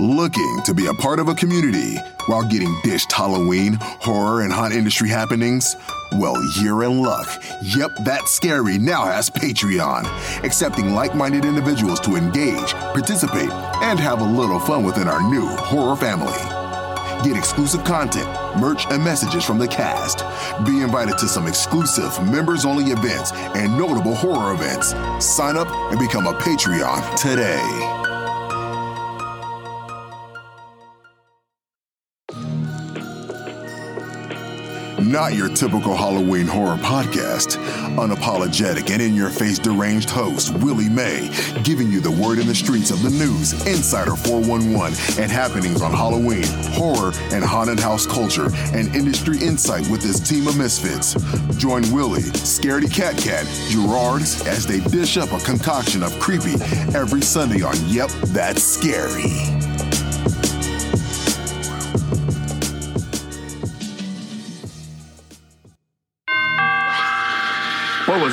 Looking to be a part of a community while getting dished Halloween, horror, and haunt industry happenings? Well, you're in luck. Yup, That's Scary now has Patreon, accepting like minded individuals to engage, participate, and have a little fun within our new horror family. Get exclusive content, merch, and messages from the cast. Be invited to some exclusive members only events and notable horror events. Sign up and become a Patreon today. Not your typical Halloween horror podcast. Unapologetic and in your face deranged host, Willie May, giving you the word in the streets of the news, Insider 411, and happenings on Halloween, horror, and haunted house culture, and industry insight with his team of misfits. Join Willie, Scaredy Cat Cat, Jarrords as they dish up a concoction of creepy every Sunday on Yup, That's Scary.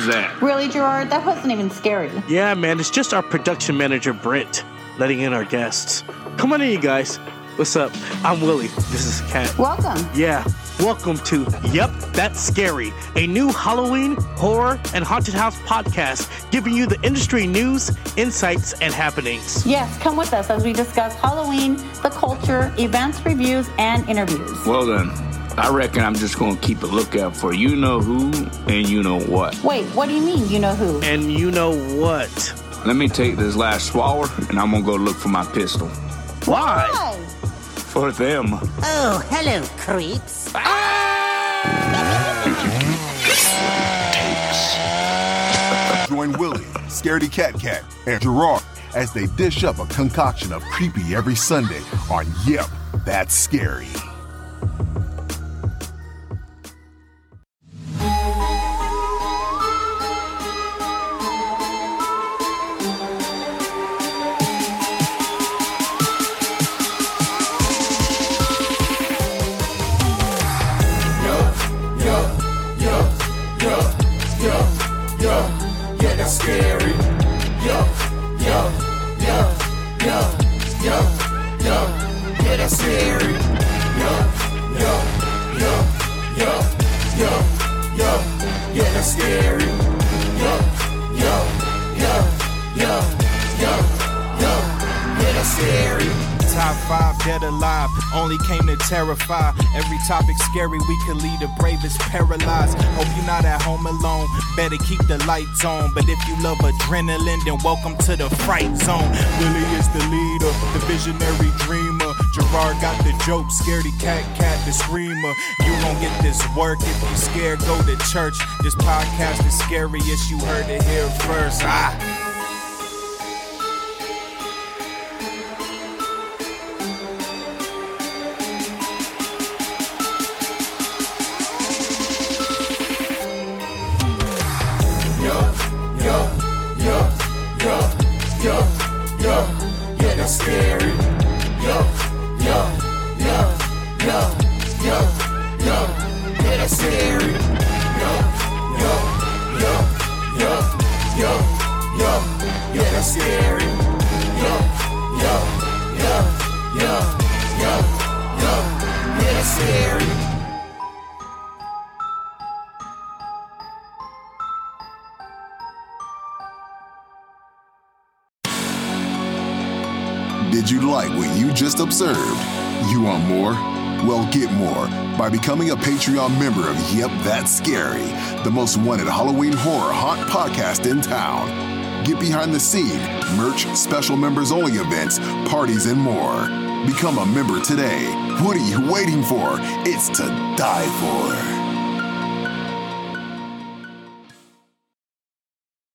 Was that? Really, Jarrord? That wasn't even scary. Yeah, man, it's just our production manager, Brent, letting in our guests. Come on in, you guys. What's up? I'm Willie. This is Kat. Welcome. Yeah, welcome to Yup, That's Scary, a new Halloween, horror, and haunted house podcast giving you the industry news, insights, and happenings. Yes, come with us as we discuss Halloween, the culture, events, reviews, and interviews. Well, then, I reckon I'm just going to keep a lookout for you know who and you know what. Wait, what do you mean, you know who? And you know what? Let me take this last swallow and I'm going to go look for my pistol. Why? Why? For them. Oh, hello, creeps. Ah! Join Willie, Scaredy Cat Cat, and Jarrord as they dish up a concoction of creepy every Sunday on Yup, That's Scary. Yo, yo. Yeah, that's scary. Yo, yo, yo, yo, yo, yo. Yeah, that's scary. Top five dead alive, only came to terrify. Every topic scary, we could leave the bravest paralyzed. Hope you're not at home alone, better keep the lights on. But if you love adrenaline, then welcome to the fright zone. Willie is the leader, the visionary dreamer. Joke, scaredy cat, cat the screamer. You won't get this work if you scared, go to church. This podcast is scariest, you heard it here first. Ah. Scary. That's scary. Yo, yo, yo, yo, yo, yo. Yeah, that's scary. Yo, yo, yo, yo, yo, yo. Yeah, that's scary. Did you like what you just observed? You want more? Well, get more by becoming a Patreon member of Yup, That's Scary, the most wanted Halloween horror haunt podcast in town. Get behind the scene, merch, special members only events, parties, and more. Become a member today. What are you waiting for? It's to die for.